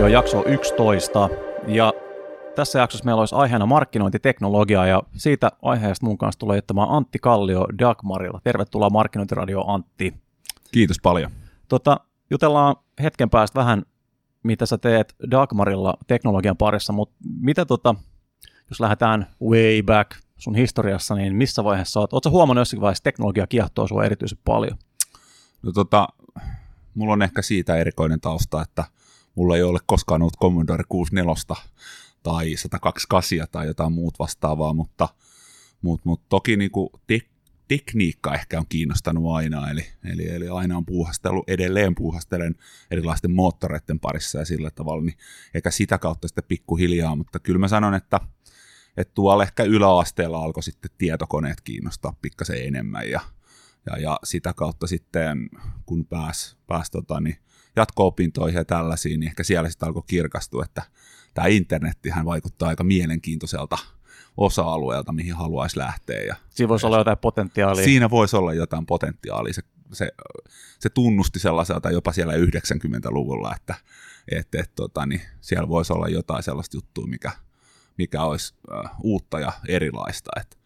Radio jakso 11. Ja tässä jaksossa meillä olisi aiheena markkinointiteknologia ja siitä aiheesta mun kanssa tulee juttamaan Antti Kallio Dagmarilla. Tervetuloa Markkinointiradio Antti. Kiitos paljon. Tota, jutellaan hetken päästä vähän, mitä sä teet Dagmarilla teknologian parissa, mutta mitä tota, jos lähdetään way back sun historiassa, niin missä vaiheessa oot? Oletko huomannut jossakin vaiheessa, teknologia kiehtoo sua erityisen paljon? No tota, mulla on ehkä siitä erikoinen tausta, että mulla ei ole koskaan ollut Commodore 64 tai 128 tai jotain muut vastaavaa, mutta, mutta, mutta toki niin kuin tek, tekniikka ehkä on kiinnostanut aina, eli, eli, eli aina on puuhastellut, edelleen puuhastelen erilaisten moottoreiden parissa ja sillä tavalla, niin eikä sitä kautta sitten pikkuhiljaa, mutta kyllä mä sanon, että, että tuolla ehkä yläasteella alkoi sitten tietokoneet kiinnostaa pikkasen enemmän ja, ja, ja sitä kautta sitten, kun pääs, pääs tota, niin jatko-opintoihin ja tällaisiin, niin ehkä siellä sitten alkoi kirkastua, että tämä internettihän vaikuttaa aika mielenkiintoiselta osa-alueelta, mihin haluaisi lähteä. Ja, Siinä voisi olla jotain potentiaalia. Siinä voisi olla jotain potentiaalia. Se, se, se tunnusti sellaiselta jopa siellä 90-luvulla, että et, et, tota, niin siellä voisi olla jotain sellaista juttua, mikä, mikä olisi uh, uutta ja erilaista. Et,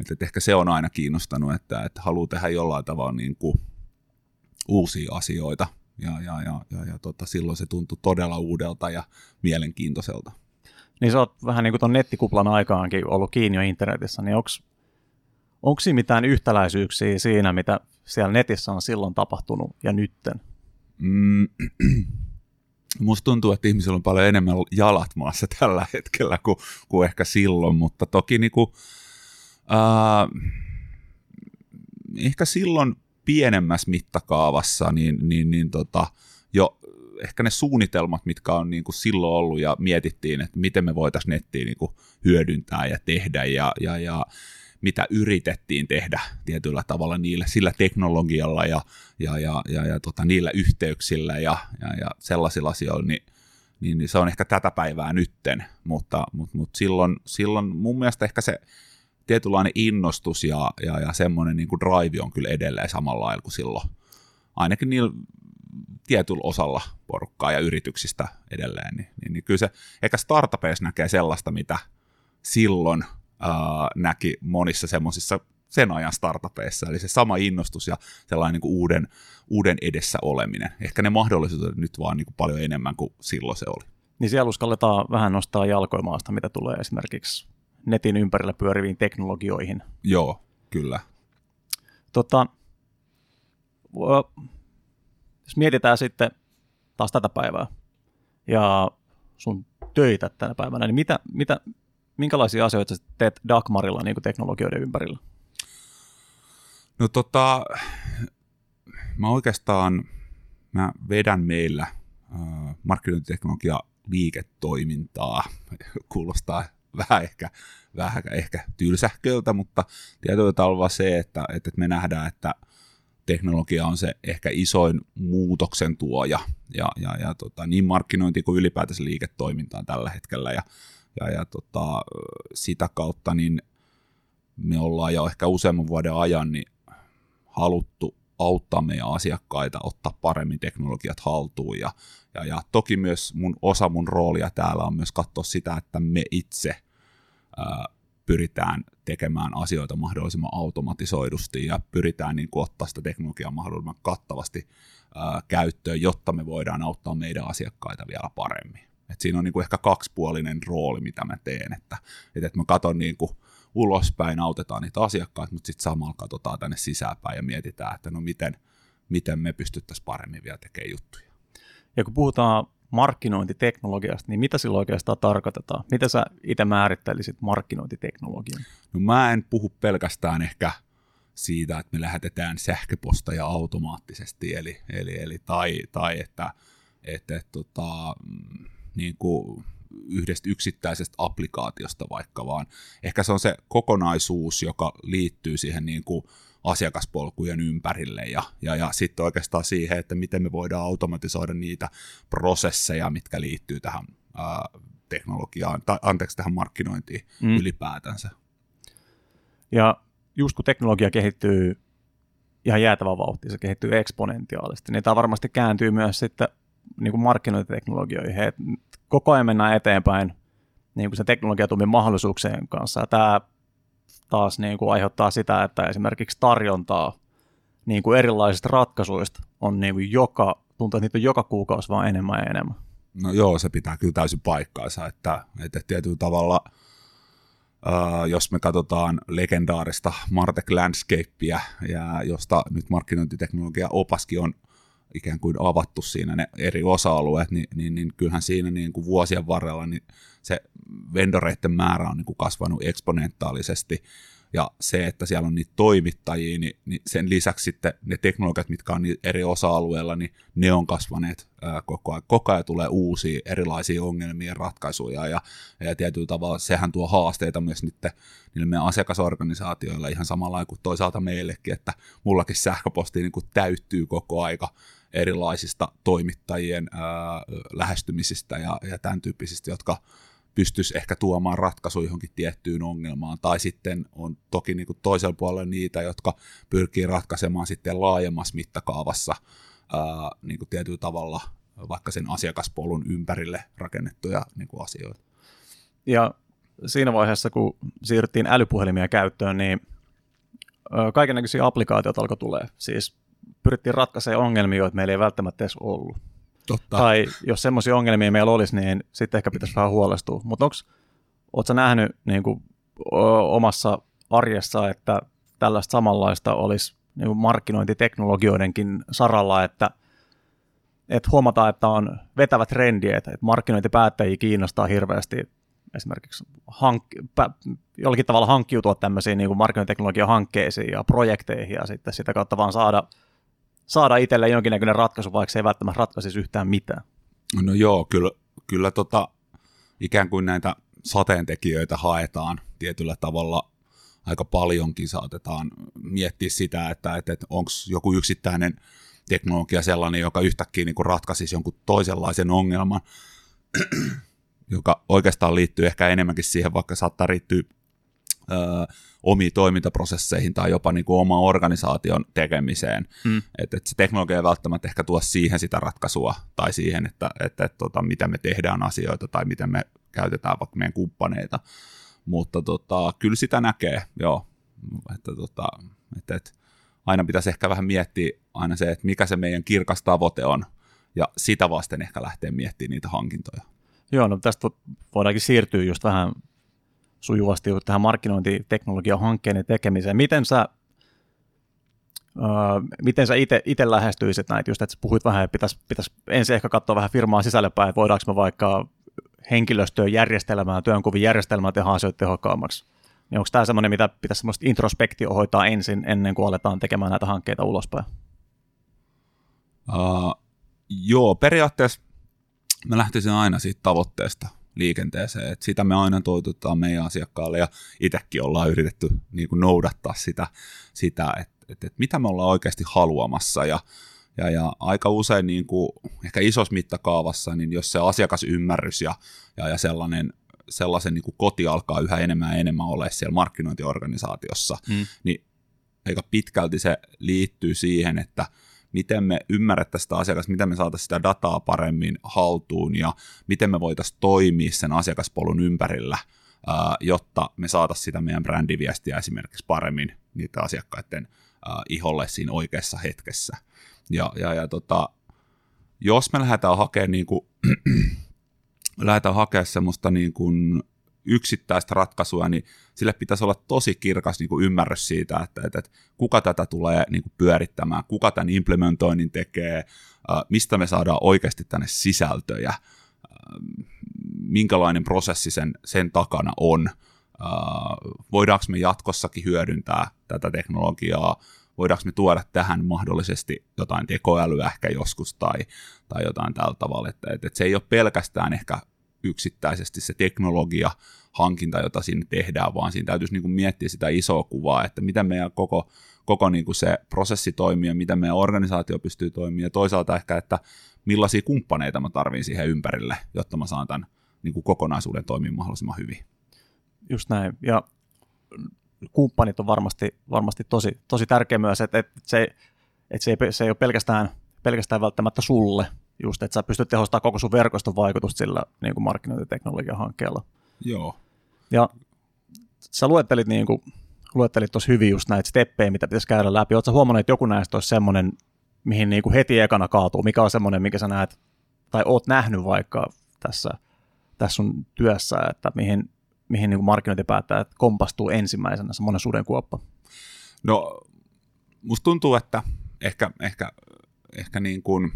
et, et ehkä se on aina kiinnostanut, että, että haluaa tehdä jollain tavalla niin kuin uusia asioita – ja, ja, ja, ja, ja tota, silloin se tuntui todella uudelta ja mielenkiintoiselta. Niin sä oot vähän niin kuin tuon nettikuplan aikaankin ollut kiinni jo internetissä, niin onko siinä mitään yhtäläisyyksiä siinä, mitä siellä netissä on silloin tapahtunut ja nytten? Mm, musta tuntuu, että ihmisillä on paljon enemmän jalat maassa tällä hetkellä kuin, kuin ehkä silloin, mutta toki niin kuin, äh, ehkä silloin pienemmässä mittakaavassa, niin, niin, niin tota, jo ehkä ne suunnitelmat, mitkä on niin kuin silloin ollut ja mietittiin, että miten me voitaisiin nettiä niin kuin hyödyntää ja tehdä ja, ja, ja mitä yritettiin tehdä tietyllä tavalla niillä, sillä teknologialla ja, ja, ja, ja, ja tota, niillä yhteyksillä ja, ja, ja sellaisilla asioilla, niin, niin, niin se on ehkä tätä päivää nytten, mutta, mutta, mutta silloin, silloin mun mielestä ehkä se tietynlainen innostus ja, ja, ja semmoinen niin kuin drive on kyllä edelleen samalla lailla kuin silloin. Ainakin niillä tietyllä osalla porukkaa ja yrityksistä edelleen, niin, niin, niin kyllä se ehkä startupeissa näkee sellaista, mitä silloin ää, näki monissa semmoisissa sen ajan startupeissa, eli se sama innostus ja sellainen niin kuin uuden, uuden edessä oleminen. Ehkä ne mahdollisuudet nyt vaan niin kuin paljon enemmän kuin silloin se oli. Niin siellä uskalletaan vähän nostaa jalkoimaasta, mitä tulee esimerkiksi netin ympärillä pyöriviin teknologioihin. Joo, kyllä. Tota, jos mietitään sitten taas tätä päivää ja sun töitä tänä päivänä, niin mitä, mitä, minkälaisia asioita sä teet Dagmarilla niin teknologioiden ympärillä? No tota, mä oikeastaan mä vedän meillä äh, markkinointiteknologia liiketoimintaa. Kuulostaa vähän ehkä, vähän ehkä tylsähköltä, mutta tietyllä tavalla se, että, että me nähdään, että teknologia on se ehkä isoin muutoksen tuoja ja, ja, ja tota, niin markkinointi kuin ylipäätänsä liiketoimintaan tällä hetkellä. Ja, ja, ja tota, sitä kautta niin me ollaan jo ehkä useamman vuoden ajan niin haluttu auttaa meidän asiakkaita ottaa paremmin teknologiat haltuun ja, ja, ja toki myös mun osa mun roolia täällä on myös katsoa sitä, että me itse ää, pyritään tekemään asioita mahdollisimman automatisoidusti ja pyritään niin kuin, ottaa sitä teknologiaa mahdollisimman kattavasti ää, käyttöön, jotta me voidaan auttaa meidän asiakkaita vielä paremmin. Et siinä on niin kuin ehkä kaksipuolinen rooli, mitä mä teen, että, että mä katson niin kuin, ulospäin, autetaan niitä asiakkaita, mutta sitten samalla katsotaan tänne sisäänpäin ja mietitään, että no miten, miten me pystyttäisiin paremmin vielä tekemään juttuja. Ja kun puhutaan markkinointiteknologiasta, niin mitä sillä oikeastaan tarkoitetaan? Mitä sä itse määrittelisit markkinointiteknologian? No mä en puhu pelkästään ehkä siitä, että me lähetetään sähköposteja automaattisesti, eli, eli, eli tai, tai että, että, että tota, mm, niin kuin yhdestä yksittäisestä applikaatiosta vaikka, vaan ehkä se on se kokonaisuus, joka liittyy siihen niin kuin asiakaspolkujen ympärille ja, ja, ja sitten oikeastaan siihen, että miten me voidaan automatisoida niitä prosesseja, mitkä liittyy tähän ää, teknologiaan, tai anteeksi tähän markkinointiin mm. ylipäätänsä. Ja just kun teknologia kehittyy ihan jäätävä vauhti, se kehittyy eksponentiaalisesti, niin tämä varmasti kääntyy myös sitten niin kuin markkinointiteknologioihin. Et koko ajan mennään eteenpäin niin kuin se teknologiatumin mahdollisuuksien kanssa. Ja tämä taas niin kuin aiheuttaa sitä, että esimerkiksi tarjontaa niin kuin erilaisista ratkaisuista on niin kuin joka, tuntuu, että niitä on joka kuukausi vaan enemmän ja enemmän. No joo, se pitää kyllä täysin paikkaansa, että, että tietyllä tavalla, uh, jos me katsotaan legendaarista Martech Landscapea, ja josta nyt markkinointiteknologia opaskin on ikään kuin avattu siinä ne eri osa-alueet, niin, niin, niin kyllähän siinä niin kuin vuosien varrella niin se vendoreiden määrä on niin kuin kasvanut eksponentaalisesti, ja se, että siellä on niitä toimittajia, niin, niin sen lisäksi sitten ne teknologiat, mitkä on eri osa-alueilla, niin ne on kasvaneet ää, koko ajan. Koko ajan tulee uusia erilaisia ongelmien ratkaisuja, ja, ja tietyllä tavalla sehän tuo haasteita myös nyt niille meidän asiakasorganisaatioille ihan samalla kuin toisaalta meillekin, että mullakin sähköposti niin kuin täyttyy koko aika erilaisista toimittajien ää, lähestymisistä ja, ja tämän tyyppisistä, jotka pystyisi ehkä tuomaan ratkaisu johonkin tiettyyn ongelmaan, tai sitten on toki niin kuin toisella puolella niitä, jotka pyrkii ratkaisemaan sitten laajemmassa mittakaavassa ää, niin kuin tietyllä tavalla vaikka sen asiakaspolun ympärille rakennettuja niin kuin asioita. Ja siinä vaiheessa, kun siirryttiin älypuhelimia käyttöön, niin kaikenlaisia applikaatioita alkoi tulee. Siis pyrittiin ratkaisemaan ongelmia, joita meillä ei välttämättä edes ollut. Totta. Tai jos semmoisia ongelmia meillä olisi, niin sitten ehkä pitäisi vähän huolestua. Mutta onko, oletko nähnyt niin kuin, omassa arjessa, että tällaista samanlaista olisi niin kuin markkinointiteknologioidenkin saralla, että että huomataan, että on vetävä trendi, että, että markkinointipäättäjiä kiinnostaa hirveästi esimerkiksi hank- pä- jollakin tavalla hankkiutua tämmöisiin niin markkinointiteknologian hankkeisiin ja projekteihin ja sitten sitä kautta vaan saada saada itselle jonkinnäköinen ratkaisu, vaikka se ei välttämättä ratkaisisi yhtään mitään. No joo, kyllä, kyllä tota, ikään kuin näitä sateentekijöitä haetaan tietyllä tavalla aika paljonkin saatetaan miettiä sitä, että, että, että onko joku yksittäinen teknologia sellainen, joka yhtäkkiä niin ratkaisisi jonkun toisenlaisen ongelman, joka oikeastaan liittyy ehkä enemmänkin siihen, vaikka saattaa riittyä ö, omiin toimintaprosesseihin tai jopa niin kuin oma organisaation tekemiseen. Mm. Että et se teknologia ei välttämättä ehkä tuo siihen sitä ratkaisua tai siihen, että, että, että tota, miten me tehdään asioita tai miten me käytetään vaikka meidän kumppaneita. Mutta tota, kyllä sitä näkee, joo. Että, tota, että, että aina pitäisi ehkä vähän miettiä aina se, että mikä se meidän kirkas tavoite on, ja sitä vasten ehkä lähteä miettimään niitä hankintoja. Joo, no tästä voidaankin siirtyä just vähän sujuvasti tähän markkinointiteknologian hankkeiden tekemiseen. Miten sä, miten sä itse lähestyisit näitä, just että puhuit vähän, että pitäisi, pitäisi ensin ehkä katsoa vähän firmaa sisälle päin, että voidaanko me vaikka henkilöstöön järjestelmää, työnkuvin järjestelmää tehdä asioita tehokkaammaksi. Niin onko tämä semmoinen, mitä pitäisi semmoista introspektio hoitaa ensin, ennen kuin aletaan tekemään näitä hankkeita ulospäin? Uh, joo, periaatteessa mä lähtisin aina siitä tavoitteesta, liikenteeseen. Et sitä me aina toitutaan meidän asiakkaalle ja itsekin ollaan yritetty niin kuin noudattaa sitä, sitä että et, et mitä me ollaan oikeasti haluamassa ja ja, ja aika usein niin kuin, ehkä isossa mittakaavassa, niin jos se asiakasymmärrys ja, ja, ja sellainen, sellaisen niin kuin koti alkaa yhä enemmän ja enemmän olla siellä markkinointiorganisaatiossa, hmm. niin aika pitkälti se liittyy siihen, että miten me ymmärrettäisiin sitä asiakasta, miten me saataisiin sitä dataa paremmin haltuun ja miten me voitaisiin toimia sen asiakaspolun ympärillä, jotta me saataisiin sitä meidän brändiviestiä esimerkiksi paremmin niitä asiakkaiden iholle siinä oikeassa hetkessä. Ja, ja, ja tota, jos me lähdetään hakemaan, niin kuin, lähdetään hakemaan semmoista niin kuin yksittäistä ratkaisua, niin sille pitäisi olla tosi kirkas niin kuin ymmärrys siitä, että, että, että kuka tätä tulee niin kuin pyörittämään, kuka tämän implementoinnin tekee, mistä me saadaan oikeasti tänne sisältöjä, minkälainen prosessi sen, sen takana on, voidaanko me jatkossakin hyödyntää tätä teknologiaa, voidaanko me tuoda tähän mahdollisesti jotain tekoälyä ehkä joskus tai, tai jotain tällä tavalla, että, että se ei ole pelkästään ehkä yksittäisesti se teknologia, hankinta, jota siinä tehdään, vaan siinä täytyisi niin kuin miettiä sitä isoa kuvaa, että miten meidän koko, koko niin kuin se prosessi toimii ja miten meidän organisaatio pystyy toimimaan ja toisaalta ehkä, että millaisia kumppaneita mä tarvin siihen ympärille, jotta mä saan tämän niin kuin kokonaisuuden toimia mahdollisimman hyvin. Just näin, ja kumppanit on varmasti, varmasti tosi, tosi tärkeä myös, että, että, se, että se, ei, se ei ole pelkästään, pelkästään välttämättä sulle just, että sä pystyt tehostamaan koko sun verkoston vaikutusta sillä niin kuin markkinointiteknologian hankkeella. Joo. Ja sä luettelit, niin kuin, luettelit tosi hyvin just näitä steppejä, mitä pitäisi käydä läpi. Oletko huomannut, että joku näistä olisi semmoinen, mihin niin kuin heti ekana kaatuu? Mikä on semmoinen, mikä sä näet, tai oot nähnyt vaikka tässä, tässä sun työssä, että mihin, mihin niin kuin markkinointipäättäjät kompastuu ensimmäisenä, semmoinen sudenkuoppa? No, musta tuntuu, että ehkä, ehkä, ehkä niin kuin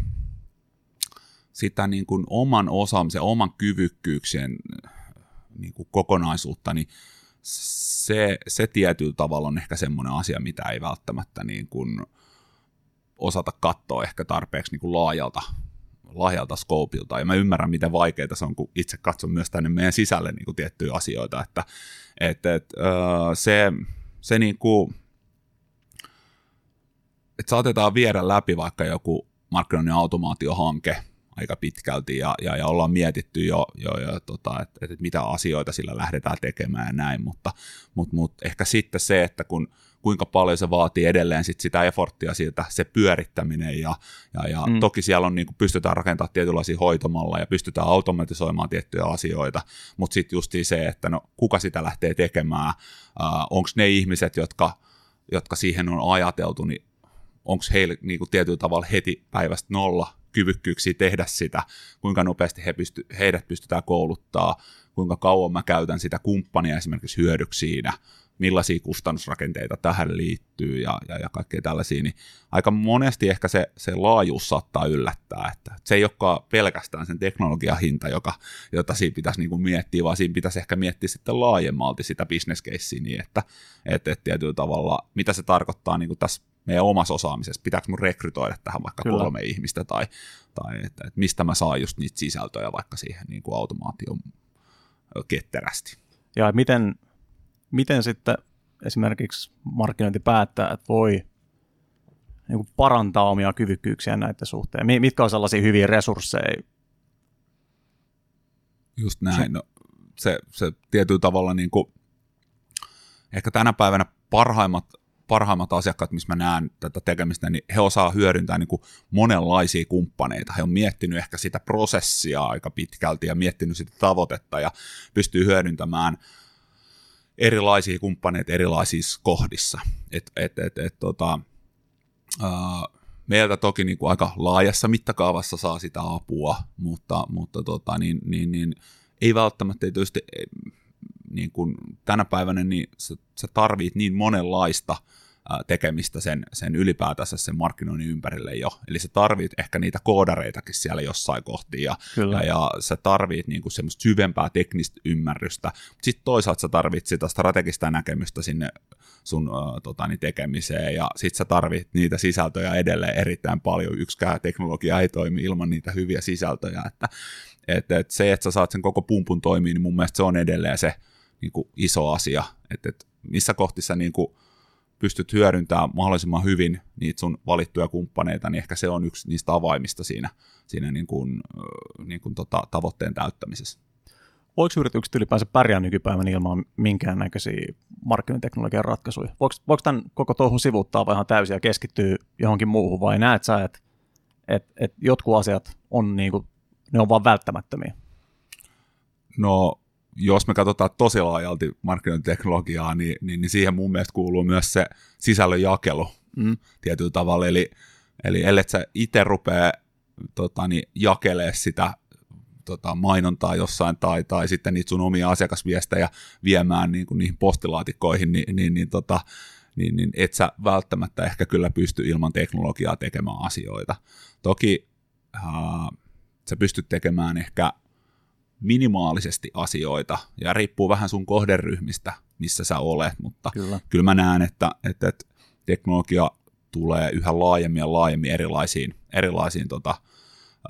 sitä niin kuin oman osaamisen, oman kyvykkyyksien niin kuin kokonaisuutta, niin se, se tietyllä tavalla on ehkä semmoinen asia, mitä ei välttämättä niin kuin osata katsoa ehkä tarpeeksi niin kuin laajalta, laajalta skoopilta. Ja mä ymmärrän, miten vaikeaa se on, kun itse katson myös tänne meidän sisälle niin kuin tiettyjä asioita, että et, et, se, se niin kuin, että saatetaan viedä läpi vaikka joku markkinoinnin automaatiohanke aika pitkälti ja, ja, ja ollaan mietitty jo, jo, jo tota, että et, mitä asioita sillä lähdetään tekemään ja näin, mutta mut, mut ehkä sitten se, että kun kuinka paljon se vaatii edelleen sit sitä efforttia siitä, se pyörittäminen ja, ja, ja mm. toki siellä on, niin kuin pystytään rakentamaan tietynlaisia hoitomalla ja pystytään automatisoimaan tiettyjä asioita, mutta sitten just se, että no kuka sitä lähtee tekemään, uh, onko ne ihmiset, jotka, jotka siihen on ajateltu, niin onko heillä niin kuin tietyllä tavalla heti päivästä nolla kyvykkyyksiä tehdä sitä, kuinka nopeasti he pysty, heidät pystytään kouluttaa, kuinka kauan mä käytän sitä kumppania esimerkiksi hyödyksi siinä, millaisia kustannusrakenteita tähän liittyy ja, ja, ja kaikkea tällaisia, niin aika monesti ehkä se, se laajuus saattaa yllättää, että se ei olekaan pelkästään sen teknologian hinta, joka, jota siinä pitäisi niin kuin miettiä, vaan siinä pitäisi ehkä miettiä sitten laajemmalti sitä business casea niin, että, että, että tietyllä tavalla, mitä se tarkoittaa niin kuin tässä meidän omassa osaamisessa, pitääkö mun rekrytoida tähän vaikka Kyllä. kolme ihmistä, tai, tai että, että mistä mä saan just niitä sisältöjä vaikka siihen niin kuin automaation ketterästi. Ja miten, miten sitten esimerkiksi markkinointi päättää, että voi niin kuin parantaa omia kyvykkyyksiä näiden suhteen? Mitkä on sellaisia hyviä resursseja? Just näin. No, se, se tietyllä tavalla niin kuin, ehkä tänä päivänä parhaimmat parhaimmat asiakkaat, missä mä näen tätä tekemistä, niin he osaa hyödyntää niin kuin monenlaisia kumppaneita. He on miettinyt ehkä sitä prosessia aika pitkälti ja miettinyt sitä tavoitetta ja pystyy hyödyntämään erilaisia kumppaneita erilaisissa kohdissa. Et, et, et, et, tota, uh, meiltä toki niin kuin aika laajassa mittakaavassa saa sitä apua, mutta, mutta tota, niin, niin, niin, ei välttämättä tietysti niin kuin tänä päivänä niin sä, sä tarvit niin monenlaista tekemistä sen, sen ylipäätänsä sen markkinoinnin ympärille jo. Eli sä tarvit ehkä niitä koodareitakin siellä jossain kohti ja, ja, ja sä tarvit niinku semmoista syvempää teknistä ymmärrystä. Sitten toisaalta sä tarvit sitä strategista näkemystä sinne sun uh, tota, niin tekemiseen ja sit sä tarvit niitä sisältöjä edelleen erittäin paljon. Yksikään teknologia ei toimi ilman niitä hyviä sisältöjä, että et, et se, että sä saat sen koko pumpun toimii, niin mun mielestä se on edelleen se niin kuin iso asia, että, että missä kohtissa niin kuin pystyt hyödyntämään mahdollisimman hyvin niitä sun valittuja kumppaneita, niin ehkä se on yksi niistä avaimista siinä, siinä niin kuin, niin kuin tota, tavoitteen täyttämisessä. Voiko yritykset ylipäänsä pärjää nykypäivänä ilman minkäännäköisiä markkinointiteknologian ratkaisuja? Voiko, voiko tämän koko touhun sivuuttaa vai ihan täysin ja keskittyä johonkin muuhun, vai näet sä, että et, et jotkut asiat on, niin kuin, ne on vaan välttämättömiä? No jos me katsotaan tosi laajalti markkinointiteknologiaa, niin, niin, niin siihen mun mielestä kuuluu myös se sisällön jakelu mm. tietyllä tavalla. Eli, eli ellei sä itse rupea tota, niin, jakelee sitä tota, mainontaa jossain tai, tai sitten niitä sun omia asiakasviestejä viemään niin kuin niihin postilaatikoihin, niin, niin, niin, tota, niin, niin et sä välttämättä ehkä kyllä pysty ilman teknologiaa tekemään asioita. Toki äh, sä pystyt tekemään ehkä minimaalisesti asioita, ja riippuu vähän sun kohderyhmistä, missä sä olet, mutta kyllä, kyllä mä näen, että, että, että teknologia tulee yhä laajemmin ja laajemmin erilaisiin, erilaisiin tota,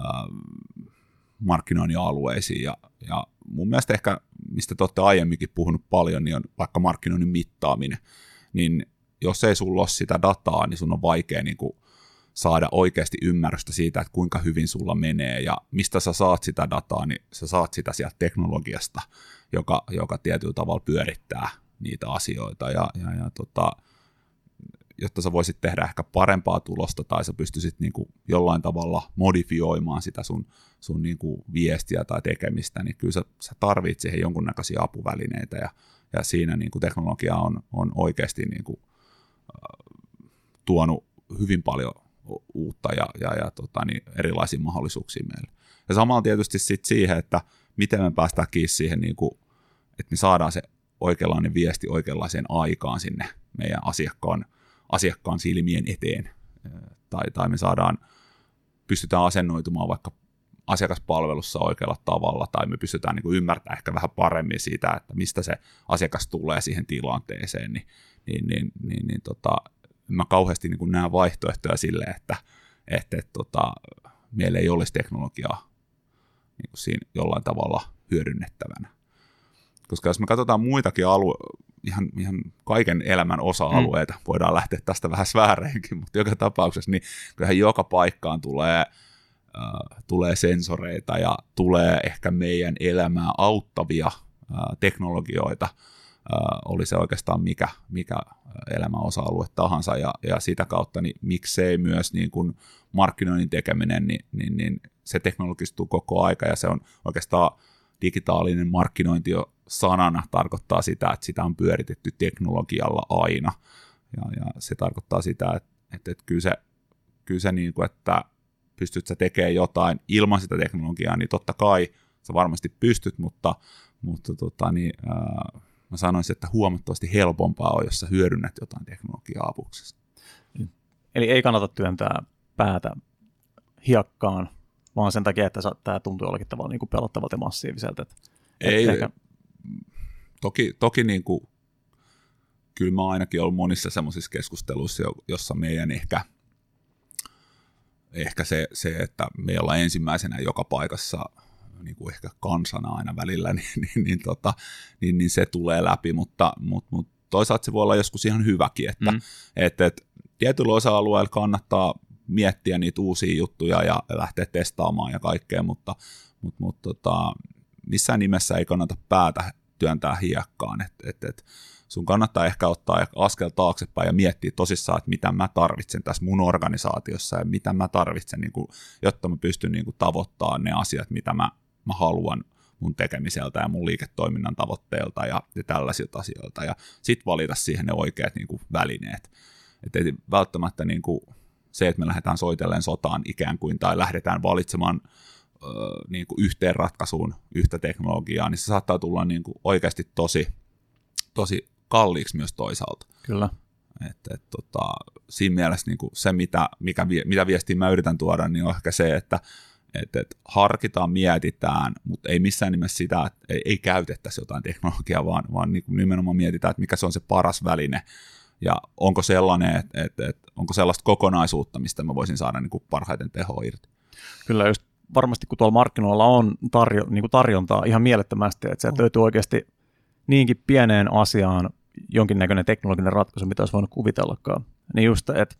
äh, markkinoinnin alueisiin, ja, ja mun mielestä ehkä, mistä te olette aiemminkin puhunut paljon, niin on vaikka markkinoinnin mittaaminen, niin jos ei sulla ole sitä dataa, niin sun on vaikea niin kuin saada oikeasti ymmärrystä siitä, että kuinka hyvin sulla menee ja mistä sä saat sitä dataa, niin sä saat sitä sieltä teknologiasta, joka, joka tietyllä tavalla pyörittää niitä asioita. Ja, ja, ja tota, jotta sä voisit tehdä ehkä parempaa tulosta tai sä pystyisit niin kuin jollain tavalla modifioimaan sitä sun, sun niin kuin viestiä tai tekemistä, niin kyllä sä, sä tarvitset siihen jonkunnäköisiä apuvälineitä. Ja, ja siinä niin kuin teknologia on, on oikeasti niin kuin, äh, tuonut hyvin paljon uutta ja, ja, ja tota, niin erilaisia mahdollisuuksia meille. Ja samalla tietysti sit siihen, että miten me päästään kiinni siihen, niin kuin, että me saadaan se oikeanlainen viesti oikeanlaiseen aikaan sinne meidän asiakkaan, asiakkaan silmien eteen. Tai, tai me saadaan, pystytään asennoitumaan vaikka asiakaspalvelussa oikealla tavalla, tai me pystytään niin ymmärtämään ehkä vähän paremmin siitä, että mistä se asiakas tulee siihen tilanteeseen, niin, niin, niin, niin, niin tota, mä kauheasti niin näen vaihtoehtoja sille, että, että, että tota, meillä ei olisi teknologiaa niin kuin siinä jollain tavalla hyödynnettävänä. Koska jos me katsotaan muitakin alue, ihan, ihan kaiken elämän osa-alueita, mm. voidaan lähteä tästä vähän svääreinkin, mutta joka tapauksessa, niin kyllähän joka paikkaan tulee, äh, tulee sensoreita ja tulee ehkä meidän elämää auttavia äh, teknologioita, äh, oli se oikeastaan mikä, mikä elämän osa-alue tahansa, ja, ja sitä kautta niin miksei myös niin kuin markkinoinnin tekeminen, niin, niin, niin se teknologistuu koko aika, ja se on oikeastaan digitaalinen markkinointi jo sanana tarkoittaa sitä, että sitä on pyöritetty teknologialla aina. Ja, ja se tarkoittaa sitä, että, että, että kyllä se, kyllä se niin kuin, että pystyt sä tekemään jotain ilman sitä teknologiaa, niin totta kai sä varmasti pystyt, mutta, mutta tota, niin, ää, mä sanoisin, että huomattavasti helpompaa on, jos sä hyödynnät jotain teknologiaa avuksesta. Eli ei kannata työntää päätä hiekkaan, vaan sen takia, että tämä tuntuu jollakin tavalla niin kuin pelottavalta ja massiiviselta. Että ei, ehkä... toki, toki niin kuin, kyllä mä ainakin ollut monissa semmoisissa keskusteluissa, jossa meidän ehkä, ehkä se, se, että meillä on ensimmäisenä joka paikassa niin kuin ehkä kansana aina välillä, niin, niin, niin, tota, niin, niin se tulee läpi, mutta, mutta, mutta toisaalta se voi olla joskus ihan hyväkin, että mm. et, et, tietyllä osa-alueella kannattaa miettiä niitä uusia juttuja ja lähteä testaamaan ja kaikkea, mutta, mutta, mutta tota, missään nimessä ei kannata päätä työntää hiekkaan, että et, et, sun kannattaa ehkä ottaa askel taaksepäin ja miettiä tosissaan, että mitä mä tarvitsen tässä mun organisaatiossa ja mitä mä tarvitsen, niin kuin, jotta mä pystyn niin kuin, tavoittamaan ne asiat, mitä mä, mä haluan mun tekemiseltä ja mun liiketoiminnan tavoitteelta ja, ja tällaisilta asioilta ja sit valita siihen ne oikeat niin kuin, välineet. Että ei välttämättä niin kuin, se, että me lähdetään soitellen sotaan ikään kuin tai lähdetään valitsemaan ö, niin kuin yhteen ratkaisuun yhtä teknologiaa, niin se saattaa tulla niin kuin oikeasti tosi, tosi kalliiksi myös toisaalta. Kyllä. Et, et, tota, siinä mielessä niin kuin se, mitä, mikä, mitä viestiä mä yritän tuoda, niin on ehkä se, että et, et harkitaan, mietitään, mutta ei missään nimessä sitä, että ei, ei käytettäisi jotain teknologiaa, vaan, vaan niin kuin nimenomaan mietitään, että mikä se on se paras väline ja onko sellainen, että, että, että onko sellaista kokonaisuutta, mistä mä voisin saada niin kuin parhaiten tehoa irti. Kyllä just varmasti kun tuolla markkinoilla on tarjo, niin kuin tarjontaa ihan mielettömästi, että sieltä löytyy oikeasti niinkin pieneen asiaan jonkinnäköinen teknologinen ratkaisu, mitä olisi voinut kuvitellakaan. Niin just, että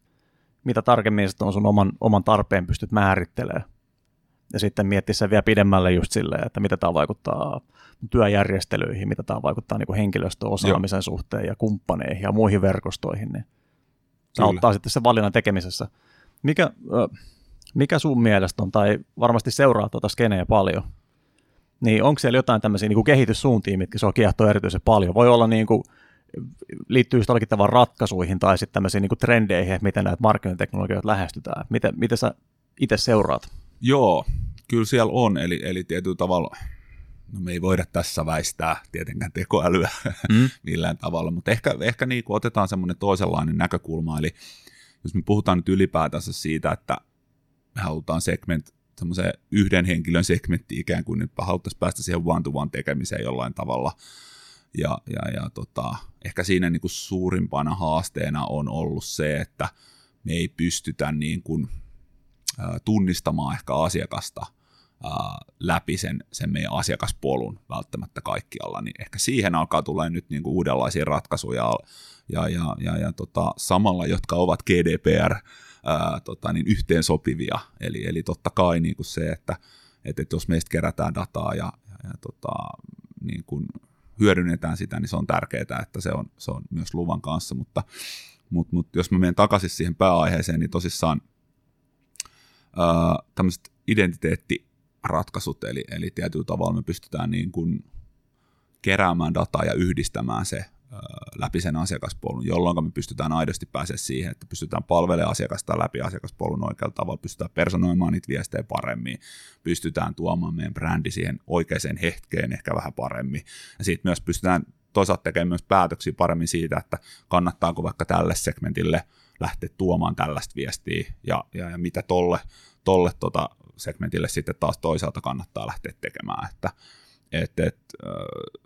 mitä tarkemmin on sun oman, oman tarpeen pystyt määrittelemään. Ja sitten miettiä sen vielä pidemmälle just silleen, että mitä tämä vaikuttaa työjärjestelyihin, mitä tämä vaikuttaa niin henkilöstöosaamisen Joo. suhteen ja kumppaneihin ja muihin verkostoihin, niin se auttaa sitten sen valinnan tekemisessä. Mikä, mikä sun mielestä on, tai varmasti seuraa tuota skeneä paljon, niin onko siellä jotain tämmöisiä niin kuin kehityssuuntia, mitkä se on kiehtoo erityisen paljon? Voi olla niin kuin, liittyy jollakin tavalla ratkaisuihin tai sitten tämmöisiin niin kuin trendeihin, että miten näitä markkinointiteknologioita lähestytään. Miten, miten sä itse seuraat? Joo, kyllä siellä on, eli, eli tietyllä tavalla no me ei voida tässä väistää tietenkään tekoälyä mm. millään tavalla, mutta ehkä, ehkä niin kuin otetaan semmoinen toisenlainen näkökulma, eli jos me puhutaan nyt ylipäätänsä siitä, että me halutaan segment, semmoisen yhden henkilön segmentti ikään kuin nyt haluttaisiin päästä siihen one-to-one tekemiseen jollain tavalla, ja, ja, ja tota, ehkä siinä niin kuin suurimpana haasteena on ollut se, että me ei pystytä niin kuin, tunnistamaan ehkä asiakasta läpi sen, sen meidän asiakaspolun välttämättä kaikkialla, niin ehkä siihen alkaa tulla nyt niin kuin uudenlaisia ratkaisuja ja, ja, ja, ja tota, samalla, jotka ovat GDPR ää, tota, niin yhteen sopivia. Eli, eli totta kai niin kuin se, että, että, että jos meistä kerätään dataa ja, ja, ja tota, niin kuin hyödynnetään sitä, niin se on tärkeää, että se on, se on myös luvan kanssa, mutta, mutta, mutta jos mä menen takaisin siihen pääaiheeseen, niin tosissaan ää, tämmöiset identiteettiratkaisut, eli, eli tietyllä tavalla me pystytään niin kuin keräämään dataa ja yhdistämään se läpi sen asiakaspolun, jolloin me pystytään aidosti pääsemään siihen, että pystytään palvelemaan asiakasta läpi asiakaspolun oikealla tavalla, pystytään personoimaan niitä viestejä paremmin, pystytään tuomaan meidän brändi siihen oikeaan hetkeen ehkä vähän paremmin, ja sitten myös pystytään toisaalta tekemään myös päätöksiä paremmin siitä, että kannattaako vaikka tälle segmentille lähteä tuomaan tällaista viestiä, ja, ja, ja mitä tolle, tolle tota segmentille sitten taas toisaalta kannattaa lähteä tekemään, että et, et, äh,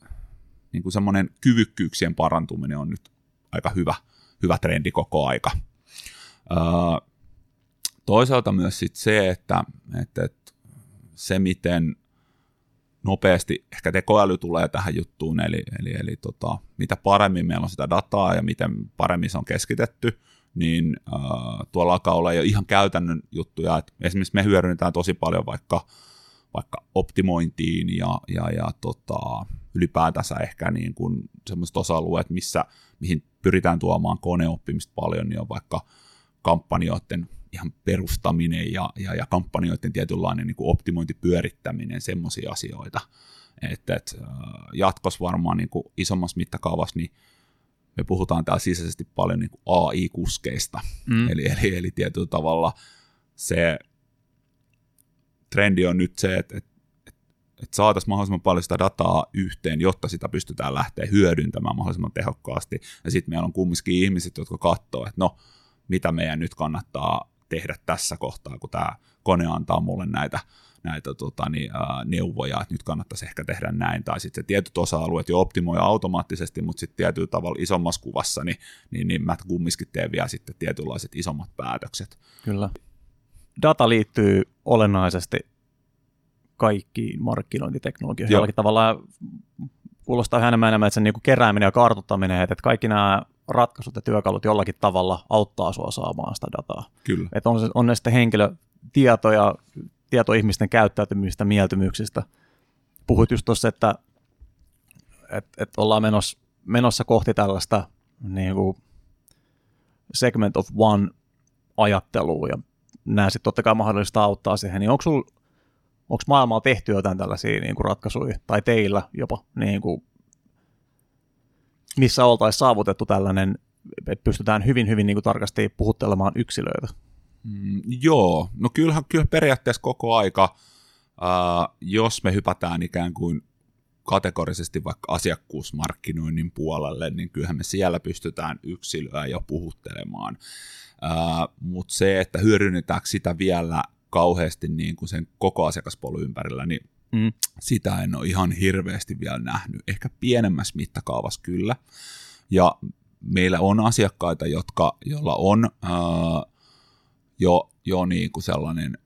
niin kuin semmoinen kyvykkyyksien parantuminen on nyt aika hyvä, hyvä trendi koko aika. Öö, toisaalta myös sit se, että, että, että se miten nopeasti ehkä tekoäly tulee tähän juttuun, eli, eli, eli tota, mitä paremmin meillä on sitä dataa ja miten paremmin se on keskitetty, niin äh, tuolla alkaa olla jo ihan käytännön juttuja, että esimerkiksi me hyödynnetään tosi paljon vaikka, vaikka optimointiin ja, ja, ja tota, ylipäätänsä ehkä niin kuin semmoiset osa-alueet, missä, mihin pyritään tuomaan koneoppimista paljon, niin on vaikka kampanjoiden ihan perustaminen ja, ja, ja kampanjoiden tietynlainen niin kuin optimointipyörittäminen, semmoisia asioita. Että et, jatkossa varmaan niin kuin isommassa mittakaavassa, niin me puhutaan täällä sisäisesti paljon niin AI-kuskeista, mm. eli, eli, eli tietyllä tavalla se trendi on nyt se, että, että että saataisiin mahdollisimman paljon sitä dataa yhteen, jotta sitä pystytään lähteä hyödyntämään mahdollisimman tehokkaasti. Ja sitten meillä on kumminkin ihmiset, jotka katsoo, että no, mitä meidän nyt kannattaa tehdä tässä kohtaa, kun tämä kone antaa mulle näitä, näitä tota, niin, ää, neuvoja, että nyt kannattaisi ehkä tehdä näin, tai sitten tietyt osa-alueet jo optimoi automaattisesti, mutta sitten tietyllä tavalla isommassa kuvassa, niin, niin, niin mä kumminkin teen vielä sitten tietynlaiset isommat päätökset. Kyllä. Data liittyy olennaisesti kaikkiin markkinointiteknologioihin. Jollakin tavalla kuulostaa enemmän enemmän, että sen niin kerääminen ja kartuttaminen, että kaikki nämä ratkaisut ja työkalut jollakin tavalla auttaa sinua saamaan sitä dataa. Kyllä. Että on, on ne sitten henkilötietoja, tieto ihmisten käyttäytymistä, mieltymyksistä. Puhuit just tuossa, että, että, että ollaan menossa, menossa kohti tällaista niin kuin segment of one ajattelua ja nämä sitten totta kai mahdollista auttaa siihen, niin onko sulla onko maailmalla tehty jotain tällaisia niin kuin ratkaisuja, tai teillä jopa, niin kuin, missä oltaisiin saavutettu tällainen, että pystytään hyvin, hyvin niin kuin tarkasti puhuttelemaan yksilöitä? Mm, joo, no kyllähän kyllä periaatteessa koko aika, äh, jos me hypätään ikään kuin kategorisesti vaikka asiakkuusmarkkinoinnin puolelle, niin kyllähän me siellä pystytään yksilöä jo puhuttelemaan. Uh, Mutta se, että hyödynnetäänkö sitä vielä kauheasti niin kuin sen koko asiakaspolun ympärillä, niin mm. sitä en ole ihan hirveästi vielä nähnyt. Ehkä pienemmässä mittakaavassa kyllä. Ja meillä on asiakkaita, jotka, joilla on ää, jo, jo niin kuin sellainen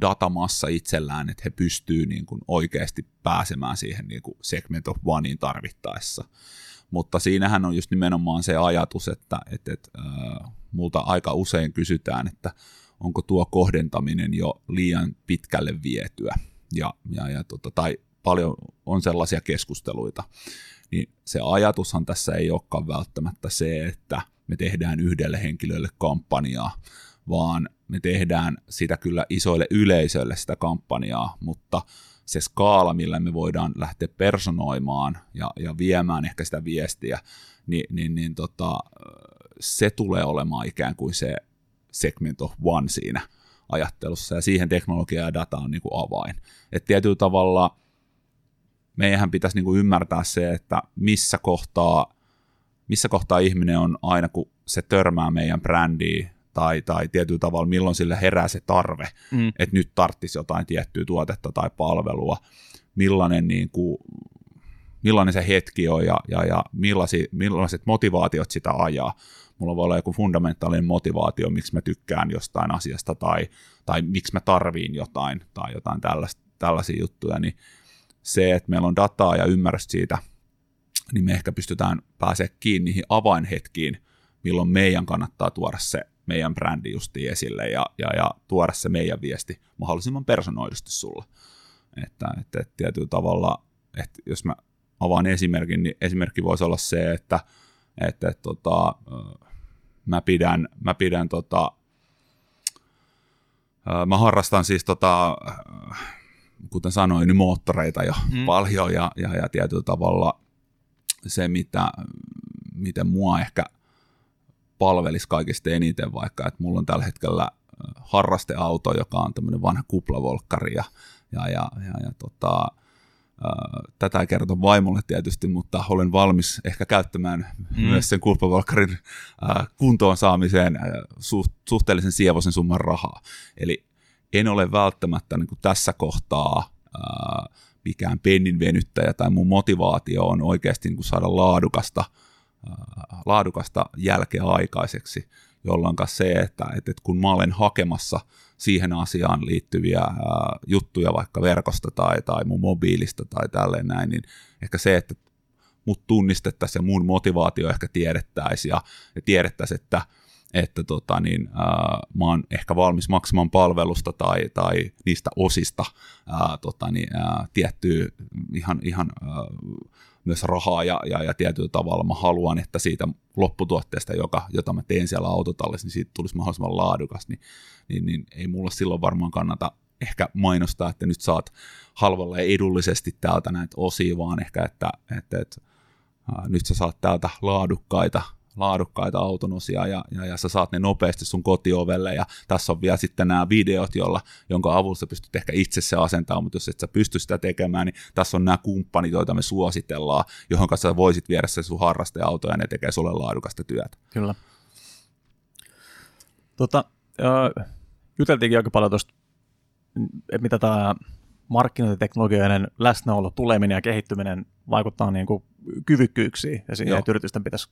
datamassa itsellään, että he pystyvät niin kuin oikeasti pääsemään siihen niin kuin segment of oneiin tarvittaessa. Mutta siinähän on just nimenomaan se ajatus, että, että, että ää, multa aika usein kysytään, että onko tuo kohdentaminen jo liian pitkälle vietyä. Ja, ja, ja tota, tai paljon on sellaisia keskusteluita. Niin se ajatushan tässä ei olekaan välttämättä se, että me tehdään yhdelle henkilölle kampanjaa, vaan me tehdään sitä kyllä isoille yleisöille sitä kampanjaa, mutta se skaala, millä me voidaan lähteä personoimaan ja, ja viemään ehkä sitä viestiä, niin, niin, niin tota, se tulee olemaan ikään kuin se segment of one siinä ajattelussa, ja siihen teknologia ja data on niin kuin avain. Et tietyllä tavalla meidän pitäisi niin kuin ymmärtää se, että missä kohtaa, missä kohtaa ihminen on aina, kun se törmää meidän brändiin, tai, tai tietyllä tavalla milloin sille herää se tarve, mm. että nyt tarttisi jotain tiettyä tuotetta tai palvelua, millainen, niin kuin, millainen se hetki on ja, ja, ja millaiset, millaiset motivaatiot sitä ajaa? Mulla voi olla joku fundamentaalinen motivaatio, miksi mä tykkään jostain asiasta tai, tai miksi mä tarviin jotain tai jotain tällaista, tällaisia juttuja, niin se, että meillä on dataa ja ymmärrys siitä, niin me ehkä pystytään pääsemään kiinni niihin avainhetkiin, milloin meidän kannattaa tuoda se meidän brändi justi esille ja, ja, ja tuoda se meidän viesti mahdollisimman personoidusti sulle. Että, että, että tietyllä tavalla, että jos mä avaan esimerkin, niin esimerkki voisi olla se, että, että, että tota, mä pidän, mä pidän tota, mä harrastan siis tota, kuten sanoin, niin moottoreita jo mm. paljon ja, ja, ja tietyllä tavalla se, mitä, miten mua ehkä palvelisi kaikista eniten, vaikka että mulla on tällä hetkellä harrasteauto, joka on tämmöinen vanha kuplavolkkari ja, ja, ja, ja, ja tota, tätä ei kerrota vaimolle tietysti, mutta olen valmis ehkä käyttämään mm. myös sen kuplavolkkarin kuntoon saamiseen suhteellisen sievoisen summan rahaa. Eli en ole välttämättä niin kuin tässä kohtaa ää, mikään pennin venyttäjä tai mun motivaatio on oikeasti niin kuin saada laadukasta, laadukasta jälkeä aikaiseksi, jolloin se, että, että kun mä olen hakemassa siihen asiaan liittyviä juttuja vaikka verkosta tai, tai mun mobiilista tai tälleen näin, niin ehkä se, että mut tunnistettaisiin ja mun motivaatio ehkä tiedettäisiin ja, ja tiedettäisiin, että että tota, niin, ää, mä oon ehkä valmis maksamaan palvelusta tai, tai niistä osista ää, tota, niin, ää, tiettyä ihan, ihan ää, myös rahaa ja, ja, ja tietyllä tavalla mä haluan, että siitä lopputuotteesta, joka, jota mä teen siellä autotallissa, niin siitä tulisi mahdollisimman laadukas, niin, niin, niin ei mulla silloin varmaan kannata ehkä mainostaa, että nyt saat halvalla ja edullisesti täältä näitä osia, vaan ehkä, että, että, että ää, nyt sä saat täältä laadukkaita laadukkaita autonosia ja, ja, ja sä saat ne nopeasti sun kotiovelle ja tässä on vielä sitten nämä videot, jolla, jonka avulla sä pystyt ehkä itse se asentaa, mutta jos et sä pysty sitä tekemään, niin tässä on nämä kumppanit, joita me suositellaan, johon sä voisit viedä se sun harrasteauto ja ne tekee sulle laadukasta työtä. Kyllä. Tota, äh, juteltiinkin aika paljon tuosta, mitä tämä markkinointiteknologioiden läsnäolo, tuleminen ja kehittyminen vaikuttaa niin kuin kyvykkyyksiin ja siihen, Joo. että yritysten pitäisi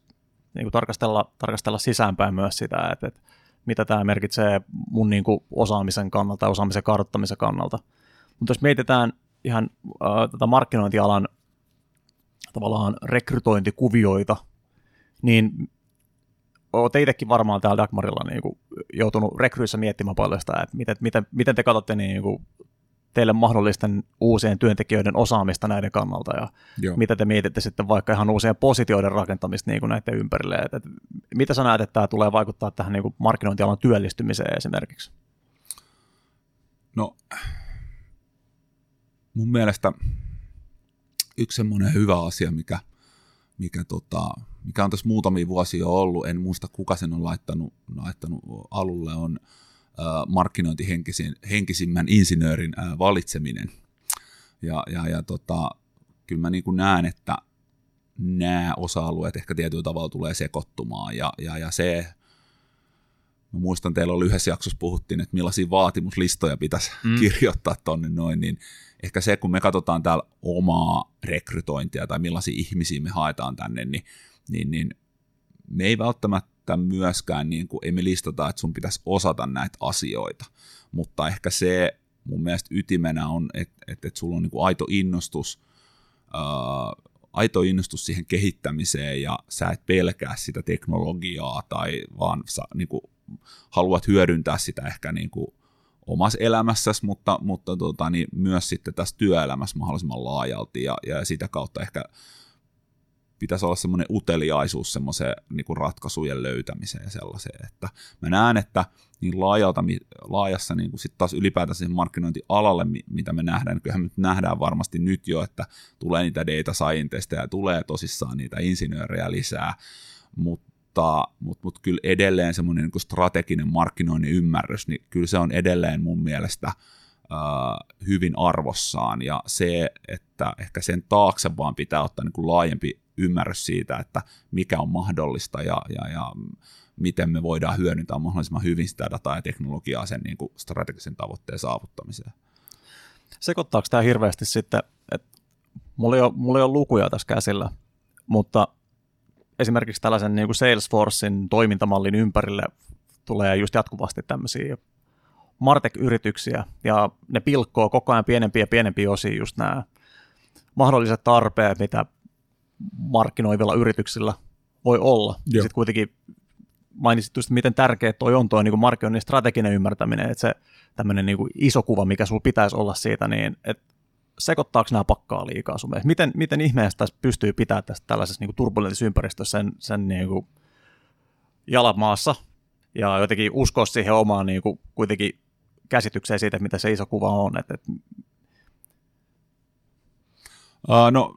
niin kuin tarkastella, tarkastella sisäänpäin myös sitä, että, että mitä tämä merkitsee mun niin kuin osaamisen kannalta ja osaamisen kartoittamisen kannalta. Mutta jos mietitään ihan äh, tätä markkinointialan tavallaan rekrytointikuvioita, niin olette itsekin varmaan täällä Dagmarilla niin kuin joutunut rekryissä miettimään paljon sitä, että miten, miten, miten te katsotte niin kuin teille mahdollisten uusien työntekijöiden osaamista näiden kannalta ja Joo. mitä te mietitte sitten vaikka ihan uusien positioiden rakentamista niin kuin näiden ympärille. Et, et, mitä sä näet, että tämä tulee vaikuttaa tähän niin kuin markkinointialan työllistymiseen esimerkiksi? No mun mielestä yksi semmoinen hyvä asia, mikä, mikä, tota, mikä on tässä muutamia vuosia jo ollut, en muista kuka sen on laittanut, laittanut alulle, on – markkinointihenkisimmän insinöörin valitseminen. Ja, ja, ja tota, kyllä mä niin kuin näen, että nämä osa-alueet ehkä tietyllä tavalla tulee sekoittumaan. Ja, ja, ja se, mä muistan, teillä oli yhdessä jaksossa puhuttiin, että millaisia vaatimuslistoja pitäisi mm. kirjoittaa tonne noin, niin ehkä se, kun me katsotaan täällä omaa rekrytointia tai millaisia ihmisiä me haetaan tänne, niin, niin, niin me ei välttämättä että myöskään niin kuin, ei me listata, että sun pitäisi osata näitä asioita, mutta ehkä se mun mielestä ytimenä on, että, että, että sulla on niin kuin aito innostus, ää, aito innostus siihen kehittämiseen ja sä et pelkää sitä teknologiaa tai vaan sä niin kuin, haluat hyödyntää sitä ehkä niin kuin, omassa elämässäsi, mutta, mutta tota, niin myös sitten tässä työelämässä mahdollisimman laajalti ja, ja sitä kautta ehkä pitäisi olla semmoinen uteliaisuus semmoiseen niin ratkaisujen löytämiseen sellaiseen, että mä näen, että niin laajalta, laajassa niin kuin sit taas ylipäätään siihen markkinointialalle, mitä me nähdään, niin kyllähän me nähdään varmasti nyt jo, että tulee niitä data scientisteja ja tulee tosissaan niitä insinöörejä lisää, mutta mutta mut kyllä edelleen semmoinen niin strateginen markkinoinnin ymmärrys, niin kyllä se on edelleen mun mielestä hyvin arvossaan ja se, että ehkä sen taakse vaan pitää ottaa niin kuin laajempi ymmärrys siitä, että mikä on mahdollista ja, ja, ja miten me voidaan hyödyntää mahdollisimman hyvin sitä dataa ja teknologiaa sen niin kuin strategisen tavoitteen saavuttamiseen. Sekoittaako tämä hirveästi sitten, että mulla ei, ole, mulla ei ole lukuja tässä käsillä, mutta esimerkiksi tällaisen niin kuin Salesforcein toimintamallin ympärille tulee just jatkuvasti tämmöisiä Martech-yrityksiä, ja ne pilkkoo koko ajan pienempiä ja pienempiä osia just nämä mahdolliset tarpeet, mitä markkinoivilla yrityksillä voi olla. Sitten kuitenkin mainitsit just, miten tärkeä toi on toi niin markkinoinnin strateginen ymmärtäminen, että se tämmöinen niin iso kuva, mikä sulla pitäisi olla siitä, niin että sekoittaako nämä pakkaa liikaa sun mielestä? Miten, miten ihmeessä tässä pystyy pitämään tästä tällaisessa niin turbulentissa ympäristössä sen, sen niin kuin jalat maassa ja jotenkin uskoa siihen omaan niin kuin, kuitenkin käsitykseen siitä, mitä se iso kuva on. Et, et... Uh, no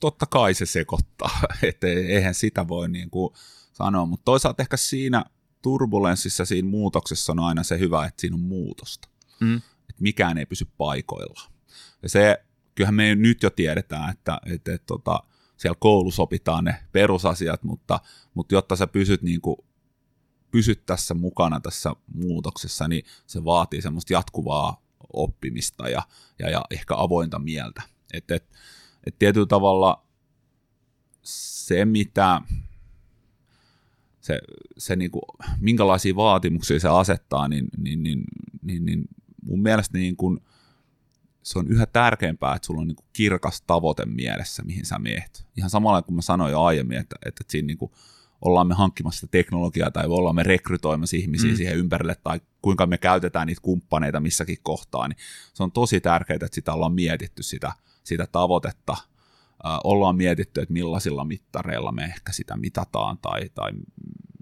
totta kai se sekoittaa, että eihän sitä voi niin kuin sanoa, mutta toisaalta ehkä siinä turbulenssissa, siinä muutoksessa on aina se hyvä, että siinä on muutosta. Mm. Että mikään ei pysy paikoillaan. Ja se, kyllähän me nyt jo tiedetään, että, että, että tota, siellä koulussa opitaan ne perusasiat, mutta, mutta jotta sä pysyt, niin kuin, pysyt tässä mukana tässä muutoksessa, niin se vaatii semmoista jatkuvaa oppimista ja, ja, ja ehkä avointa mieltä. Että et, et tietyllä tavalla se, mitä se, se niin kuin, minkälaisia vaatimuksia se asettaa, niin, niin, niin, niin, niin mun mielestä niin kuin, se on yhä tärkeämpää, että sulla on niin kuin kirkas tavoite mielessä, mihin sä meet. Ihan samalla kuin mä sanoin jo aiemmin, että, että siinä niin kuin ollaan me hankkimassa sitä teknologiaa tai ollaan me rekrytoimassa ihmisiä mm. siihen ympärille tai kuinka me käytetään niitä kumppaneita missäkin kohtaa, niin se on tosi tärkeää, että sitä ollaan mietitty sitä, sitä tavoitetta – ollaan mietitty, että millaisilla mittareilla me ehkä sitä mitataan tai, tai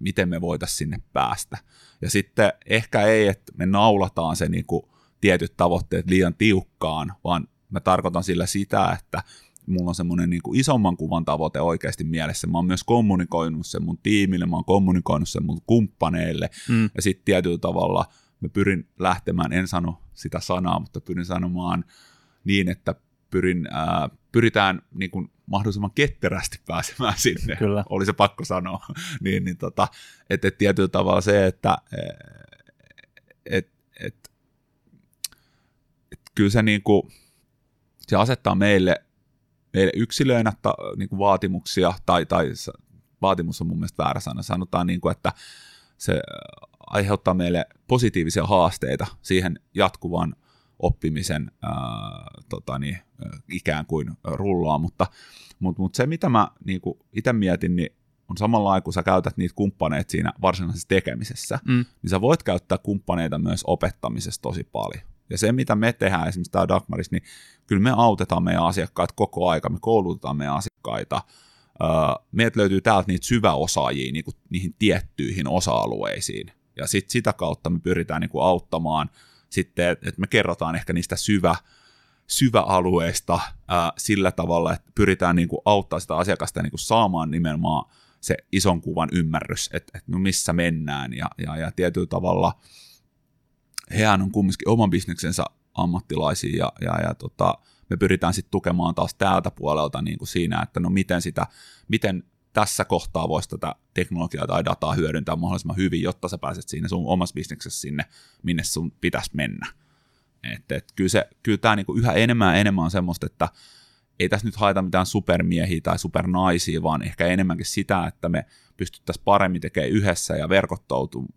miten me voitaisiin sinne päästä. Ja sitten ehkä ei, että me naulataan se niin kuin tietyt tavoitteet liian tiukkaan, vaan mä tarkoitan sillä sitä, että mulla on semmoinen niin kuin isomman kuvan tavoite oikeasti mielessä. Mä oon myös kommunikoinut sen mun tiimille, mä oon kommunikoinut sen mun kumppaneille, mm. ja sitten tietyllä tavalla mä pyrin lähtemään, en sano sitä sanaa, mutta pyrin sanomaan niin, että pyrin, ää, pyritään niin kuin mahdollisimman ketterästi pääsemään sinne, Kyllä. oli se pakko sanoa, niin, niin tota, että et tietyllä tavalla se, että et, et, et kyllä se, niin kuin, se asettaa meille, meille yksilöinä ta, niin kuin vaatimuksia, tai, tai vaatimus on mun mielestä väärä sana, sanotaan, niin kuin, että se aiheuttaa meille positiivisia haasteita siihen jatkuvaan oppimisen ää, tota niin, ikään kuin rullaa, mutta, mutta, mutta se mitä mä niin itse mietin, niin on samalla lailla, kun sä käytät niitä kumppaneita siinä varsinaisessa tekemisessä, mm. niin sä voit käyttää kumppaneita myös opettamisessa tosi paljon. Ja se, mitä me tehdään esimerkiksi täällä Dagmaris, niin kyllä me autetaan meidän asiakkaita koko aika, me koulutetaan meidän asiakkaita. Meiltä löytyy täältä niitä syväosaajia niin kuin niihin tiettyihin osa-alueisiin. Ja sitten sitä kautta me pyritään niin kuin auttamaan – sitten, että me kerrotaan ehkä niistä syvä, syväalueista ää, sillä tavalla, että pyritään niin kuin auttaa sitä asiakasta niin kuin saamaan nimenomaan se ison kuvan ymmärrys, että, että no missä mennään. Ja, ja, ja tietyllä tavalla hehän on kumminkin oman bisneksensä ammattilaisia ja, ja, ja tota, me pyritään sitten tukemaan taas täältä puolelta niin kuin siinä, että no miten sitä, miten tässä kohtaa voisi tätä teknologiaa tai dataa hyödyntää mahdollisimman hyvin, jotta sä pääset siinä sun omassa bisneksessä sinne, minne sun pitäisi mennä. Et, et kyllä, se, kyllä tämä niinku yhä enemmän ja enemmän on semmoista, että ei tässä nyt haeta mitään supermiehiä tai supernaisia, vaan ehkä enemmänkin sitä, että me pystyttäisiin paremmin tekemään yhdessä ja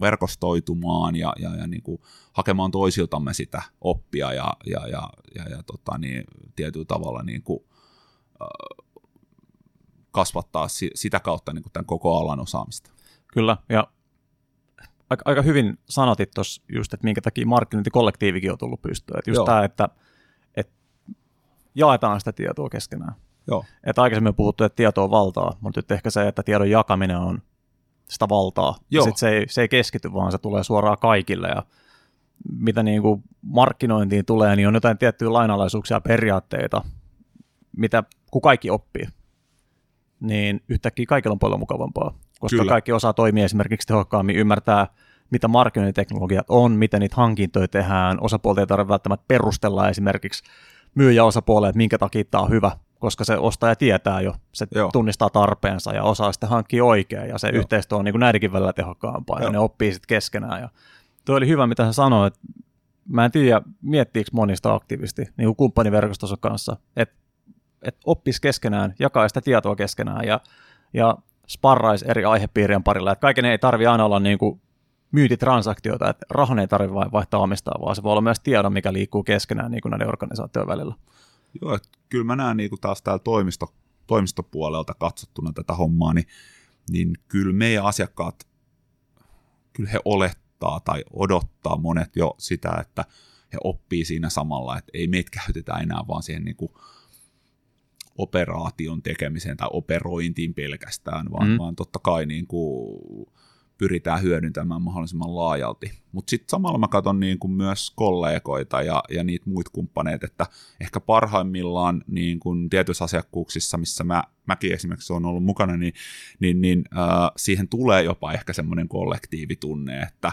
verkostoitumaan ja, ja, ja niin kuin hakemaan toisiltamme sitä oppia ja, ja, ja, ja, ja tota, niin, tietyllä tavalla niin kuin, kasvattaa sitä kautta niin kuin tämän koko alan osaamista. Kyllä, ja aika, aika hyvin sanotit tuossa just, että minkä takia markkinointikollektiivikin on tullut pystyyn. Että just Joo. tämä, että, että jaetaan sitä tietoa keskenään. Joo. Että aikaisemmin on puhuttu, että tieto on valtaa, mutta nyt ehkä se, että tiedon jakaminen on sitä valtaa. Joo. Ja se ei, se ei keskity, vaan se tulee suoraan kaikille. Ja mitä niin kuin markkinointiin tulee, niin on jotain tiettyjä lainalaisuuksia ja periaatteita, mitä kun kaikki oppii niin yhtäkkiä kaikilla on paljon mukavampaa, koska Kyllä. kaikki osaa toimia esimerkiksi tehokkaammin, ymmärtää, mitä markkinointiteknologiat on, miten niitä hankintoja tehdään, osapuolta ei tarvitse välttämättä perustella esimerkiksi myyjäosapuolelle, että minkä takia tämä on hyvä, koska se ostaja tietää jo, se Joo. tunnistaa tarpeensa ja osaa sitten hankkia oikein, ja se Joo. yhteistyö on niin kuin näidenkin välillä tehokkaampaa, Joo. ja ne oppii sitten keskenään. Ja tuo oli hyvä, mitä hän sanoi, että mä en tiedä, miettiikö monista aktiivisesti niin kuin kumppaniverkostossa kanssa, että että oppisi keskenään, jakaa sitä tietoa keskenään ja, ja sparraisi eri aihepiirien parilla. Että kaiken ei tarvi aina olla niin kuin myytitransaktioita, että rahan ei tarvitse vain vaihtaa omistaa, vaan se voi olla myös tiedon, mikä liikkuu keskenään niin kuin näiden organisaatioiden välillä. Joo, että kyllä mä näen niin kuin taas täällä toimisto, toimistopuolelta katsottuna tätä hommaa, niin, niin kyllä meidän asiakkaat, kyllä he olettaa tai odottaa monet jo sitä, että he oppii siinä samalla, että ei meitä käytetä enää vaan siihen niin kuin operaation tekemiseen tai operointiin pelkästään, vaan, mm. vaan totta kai niin kuin pyritään hyödyntämään mahdollisimman laajalti. Mutta sitten samalla mä katson niin kuin myös kollegoita ja, ja niitä muita kumppaneita, että ehkä parhaimmillaan niin kuin tietyissä asiakkuuksissa, missä mä, mäkin esimerkiksi olen ollut mukana, niin, niin, niin äh, siihen tulee jopa ehkä semmoinen kollektiivitunne, että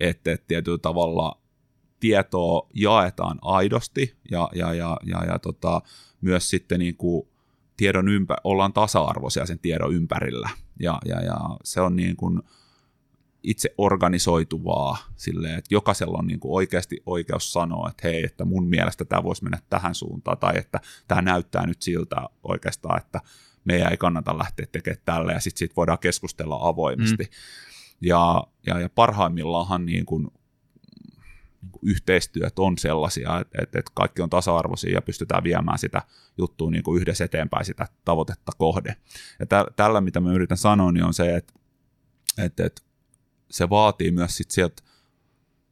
et, et tietyllä tavalla tietoa jaetaan aidosti ja, ja, ja, ja, ja tota, myös sitten niin kuin tiedon ympä, ollaan tasa-arvoisia sen tiedon ympärillä. Ja, ja, ja se on niin kuin itse organisoituvaa silleen, että jokaisella on niin kuin oikeasti oikeus sanoa, että hei, että mun mielestä tämä voisi mennä tähän suuntaan, tai että tämä näyttää nyt siltä oikeastaan, että meidän ei kannata lähteä tekemään tälle, ja sitten siitä voidaan keskustella avoimesti. Mm. Ja, ja, ja parhaimmillaanhan niin kuin yhteistyöt on sellaisia, että, että, kaikki on tasa-arvoisia ja pystytään viemään sitä juttua niin kuin yhdessä eteenpäin sitä tavoitetta kohde. Ja tä, tällä, mitä mä yritän sanoa, niin on se, että, että, että se vaatii myös sit sieltä,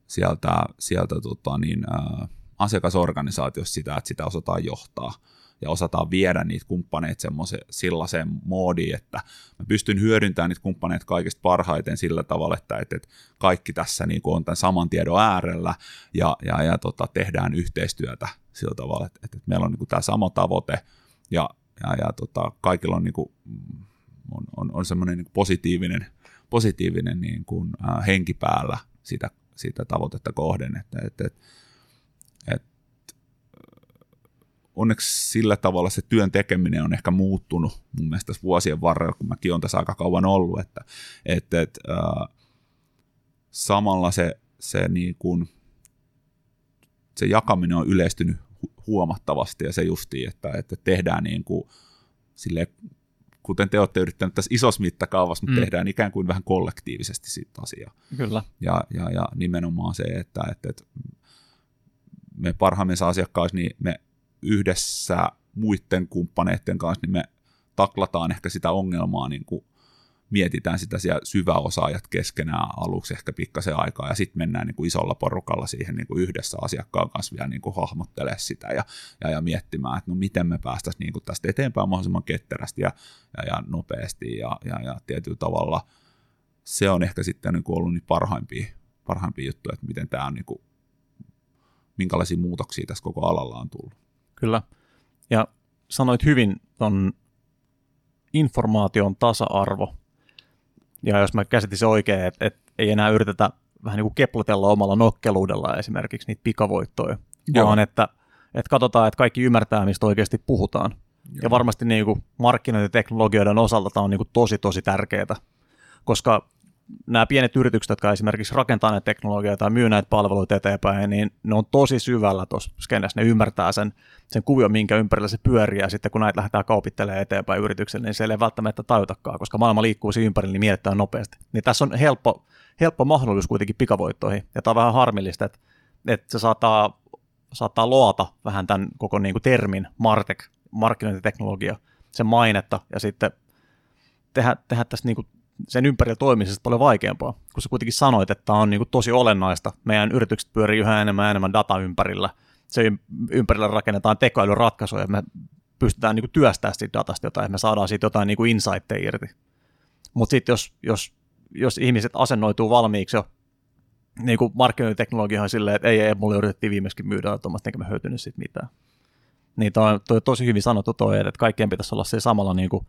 sieltä, sieltä tota niin, ää, asiakasorganisaatiosta sitä, että sitä osataan johtaa ja osataan viedä niitä kumppaneita sellaiseen moodiin, että mä pystyn hyödyntämään niitä kumppaneita kaikista parhaiten sillä tavalla, että, että, kaikki tässä niin kuin on tämän saman tiedon äärellä ja, ja, ja tota, tehdään yhteistyötä sillä tavalla, että, että meillä on niin kuin tämä sama tavoite ja, ja, ja tota, kaikilla on, niin kuin, on, on, on semmoinen niin positiivinen, positiivinen niin kuin, äh, henki päällä sitä, sitä tavoitetta kohden, että, että, että onneksi sillä tavalla se työn tekeminen on ehkä muuttunut mun mielestä tässä vuosien varrella, kun mäkin olen tässä aika kauan ollut, että, että, että äh, samalla se, se, niin kuin, se jakaminen on yleistynyt huomattavasti ja se justiin, että, että tehdään niin kuin, sille, kuten te olette yrittäneet tässä isossa mittakaavassa, mutta mm. tehdään ikään kuin vähän kollektiivisesti siitä asiaa. Kyllä. Ja, ja, ja nimenomaan se, että, että, että me parhaimmissa asiakkaissa, niin me yhdessä muiden kumppaneiden kanssa, niin me taklataan ehkä sitä ongelmaa, niin kuin mietitään sitä siellä syväosaajat keskenään aluksi ehkä pikkasen aikaa, ja sitten mennään niin kuin isolla porukalla siihen niin kuin yhdessä asiakkaan kanssa vielä niin kuin hahmottelemaan sitä ja, ja, ja miettimään, että no miten me päästäisiin niin kuin tästä eteenpäin mahdollisimman ketterästi ja, ja, ja nopeasti, ja, ja, ja tietyllä tavalla se on ehkä sitten niin kuin ollut niin parhaimpia, parhaimpia juttuja, että miten tämä on niin kuin, minkälaisia muutoksia tässä koko alalla on tullut. Kyllä. Ja sanoit hyvin ton informaation tasa-arvo. Ja jos mä käsitin se oikein, että, että ei enää yritetä vähän niin kuin keplotella omalla nokkeluudella esimerkiksi niitä pikavoittoja, Joo. vaan että, että katsotaan, että kaikki ymmärtää, mistä oikeasti puhutaan. Joo. Ja varmasti niin kuin markkinointiteknologioiden osalta tämä on niin kuin tosi, tosi tärkeää, koska nämä pienet yritykset, jotka esimerkiksi rakentaa näitä teknologioita tai myy näitä palveluita eteenpäin, niin ne on tosi syvällä tuossa skenessä. Ne ymmärtää sen, sen kuvion, minkä ympärillä se pyörii, ja sitten kun näitä lähdetään kaupittelemaan eteenpäin yritykselle, niin se ei välttämättä tajutakaan, koska maailma liikkuu siinä ympärillä, niin mietitään nopeasti. Niin tässä on helppo, helppo mahdollisuus kuitenkin pikavoittoihin, ja tämä on vähän harmillista, että, että se saattaa, saattaa loata vähän tämän koko niin kuin termin Martek, markkinointiteknologia, sen mainetta, ja sitten tehdä, tehdä tästä niin kuin sen ympärillä toimimisesta paljon vaikeampaa, kun sä kuitenkin sanoit, että tämä on niin kuin tosi olennaista. Meidän yritykset pyörii yhä enemmän ja enemmän data ympärillä. Se ympärillä rakennetaan tekoälyratkaisuja, me pystytään niin kuin työstämään siitä datasta jotain, me saadaan siitä jotain niin insightteja irti. Mutta sitten jos, jos, jos ihmiset asennoituu valmiiksi jo niin kuin markkinointiteknologiaan silleen, että ei, ei, mulle yritettiin viimeiskin myydä tuommoista, enkä mä hyötynyt siitä mitään. Niin toi, toi tosi hyvin sanottu toi, että kaikkien pitäisi olla se samalla, niin kuin,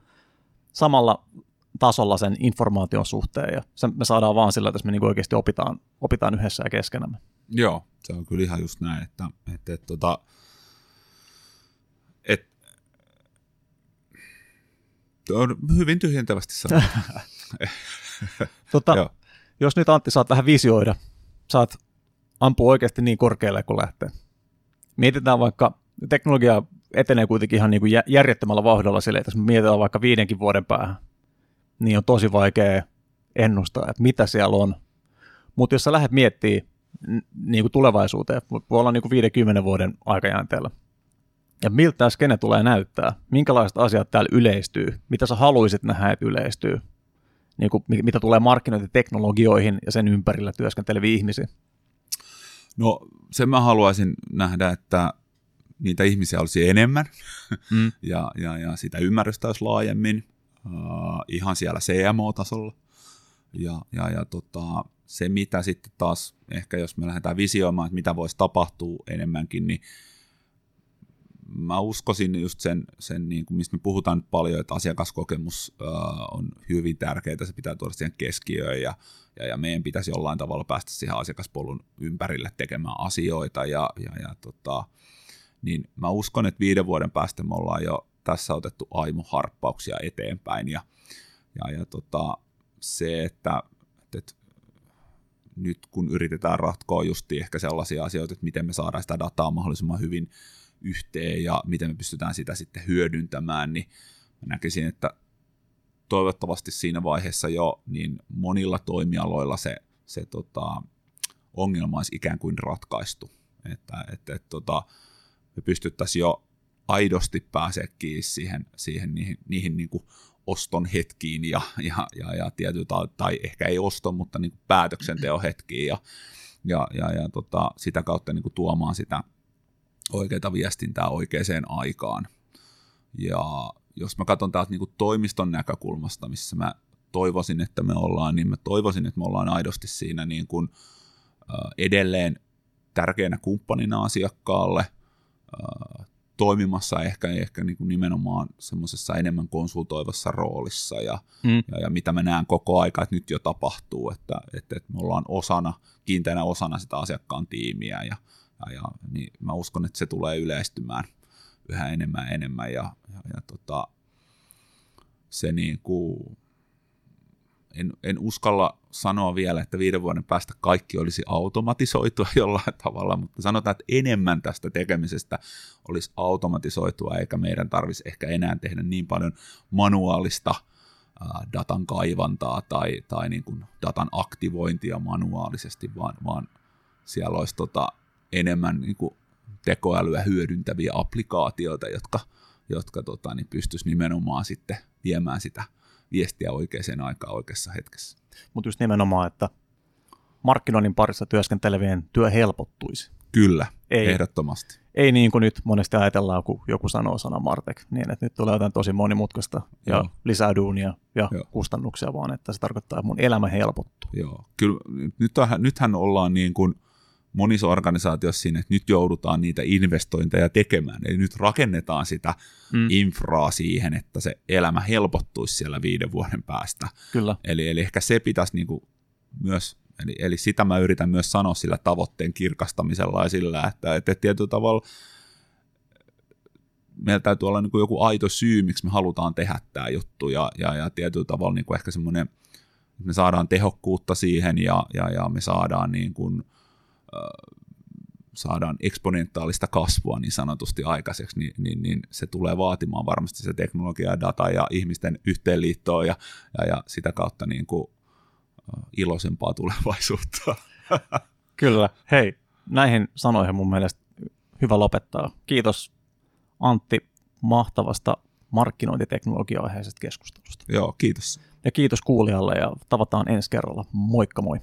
samalla tasolla sen informaation suhteen, ja se me saadaan vaan sillä, että me niin oikeasti opitaan, opitaan yhdessä ja keskenämme. Joo, se on kyllä ihan just näin, että, että, että, tota, että, että on hyvin tyhjentävästi sanottu. tota, jos nyt Antti saat vähän visioida, saat ampua oikeasti niin korkealle kuin lähtee. Mietitään vaikka, teknologia etenee kuitenkin ihan niin kuin järjettömällä vauhdilla sille, että jos me mietitään vaikka viidenkin vuoden päähän, niin on tosi vaikea ennustaa, että mitä siellä on. Mutta jos sä lähdet miettimään niin kuin tulevaisuuteen, voi olla niin kuin 50 vuoden aikajänteellä, ja miltä tämä skene tulee näyttää, minkälaiset asiat täällä yleistyy, mitä sä haluaisit nähdä, että yleistyy, niin kuin, mitä tulee markkinointiteknologioihin ja sen ympärillä työskenteleviin ihmisiin? No sen mä haluaisin nähdä, että niitä ihmisiä olisi enemmän mm. ja, ja, ja sitä ymmärrystä olisi laajemmin ihan siellä CMO-tasolla. Ja, ja, ja tota, se, mitä sitten taas, ehkä jos me lähdetään visioimaan, että mitä voisi tapahtua enemmänkin, niin mä uskoisin just sen, sen niin kuin, mistä me puhutaan nyt paljon, että asiakaskokemus uh, on hyvin tärkeää, se pitää tuoda siihen keskiöön ja, ja, ja meidän pitäisi jollain tavalla päästä siihen asiakaspolun ympärille tekemään asioita ja, ja, ja tota, niin mä uskon, että viiden vuoden päästä me ollaan jo tässä otettu aimo harppauksia eteenpäin ja, ja, ja tota, se, että, että nyt kun yritetään ratkoa just ehkä sellaisia asioita, että miten me saadaan sitä dataa mahdollisimman hyvin yhteen ja miten me pystytään sitä sitten hyödyntämään, niin mä näkisin, että toivottavasti siinä vaiheessa jo niin monilla toimialoilla se, se tota, ongelma olisi ikään kuin ratkaistu. Että, että, että tota, me pystyttäisiin jo aidosti pääsee kiinni siihen, siihen niihin, niihin niin kuin oston hetkiin ja, ja, ja, ja tietyllä, tai, ehkä ei oston, mutta niin kuin päätöksenteon hetkiin ja, ja, ja, ja tota, sitä kautta niin kuin tuomaan sitä oikeaa viestintää oikeaan aikaan. Ja jos mä katson täältä niin kuin toimiston näkökulmasta, missä mä toivoisin, että me ollaan, niin mä toivoisin, että me ollaan aidosti siinä niin kuin, edelleen tärkeänä kumppanina asiakkaalle, toimimassa ehkä, ehkä niin kuin nimenomaan semmoisessa enemmän konsultoivassa roolissa ja, mm. ja, ja mitä mä näen koko aika, että nyt jo tapahtuu, että, että, että me ollaan osana, kiinteänä osana sitä asiakkaan tiimiä ja, ja, ja niin mä uskon, että se tulee yleistymään yhä enemmän ja enemmän ja, ja, ja tota, se niin kuin, en, en uskalla sanoa vielä, että viiden vuoden päästä kaikki olisi automatisoitua jollain tavalla, mutta sanotaan, että enemmän tästä tekemisestä olisi automatisoitua, eikä meidän tarvitsisi ehkä enää tehdä niin paljon manuaalista datan kaivantaa tai, tai niin kuin datan aktivointia manuaalisesti, vaan, vaan siellä olisi tota enemmän niin kuin tekoälyä hyödyntäviä applikaatioita, jotka, jotka tota, niin pystyisi nimenomaan sitten viemään sitä viestiä oikeaan aikaan oikeassa hetkessä. Mutta just nimenomaan, että markkinoinnin parissa työskentelevien työ helpottuisi. Kyllä, ei, ehdottomasti. Ei niin kuin nyt monesti ajatellaan, kun joku sanoo sana Martek, niin että nyt tulee jotain tosi monimutkaista ja Joo. lisää duunia ja Joo. kustannuksia, vaan että se tarkoittaa, että mun elämä helpottuu. Joo, kyllä nyt, nythän ollaan niin kuin – monissa organisaatioissa siinä, että nyt joudutaan niitä investointeja tekemään. Eli nyt rakennetaan sitä mm. infraa siihen, että se elämä helpottuisi siellä viiden vuoden päästä. Kyllä. Eli, eli ehkä se pitäisi niin kuin myös, eli, eli sitä mä yritän myös sanoa sillä tavoitteen kirkastamisella ja sillä, että, että tietyllä tavalla meillä täytyy olla niin kuin joku aito syy, miksi me halutaan tehdä tämä juttu ja, ja, ja tietyllä tavalla niin kuin ehkä semmoinen, että me saadaan tehokkuutta siihen ja, ja, ja me saadaan niin kuin, saadaan eksponentaalista kasvua niin sanotusti aikaiseksi, niin, niin, niin se tulee vaatimaan varmasti se teknologia ja data ja ihmisten yhteenliittoa ja, ja, ja sitä kautta niin kuin, iloisempaa tulevaisuutta. Kyllä. Hei, näihin sanoihin mun mielestä hyvä lopettaa. Kiitos Antti mahtavasta markkinointiteknologia-aiheisesta keskustelusta. Joo, kiitos. Ja kiitos kuulijalle ja tavataan ensi kerralla. Moikka moi.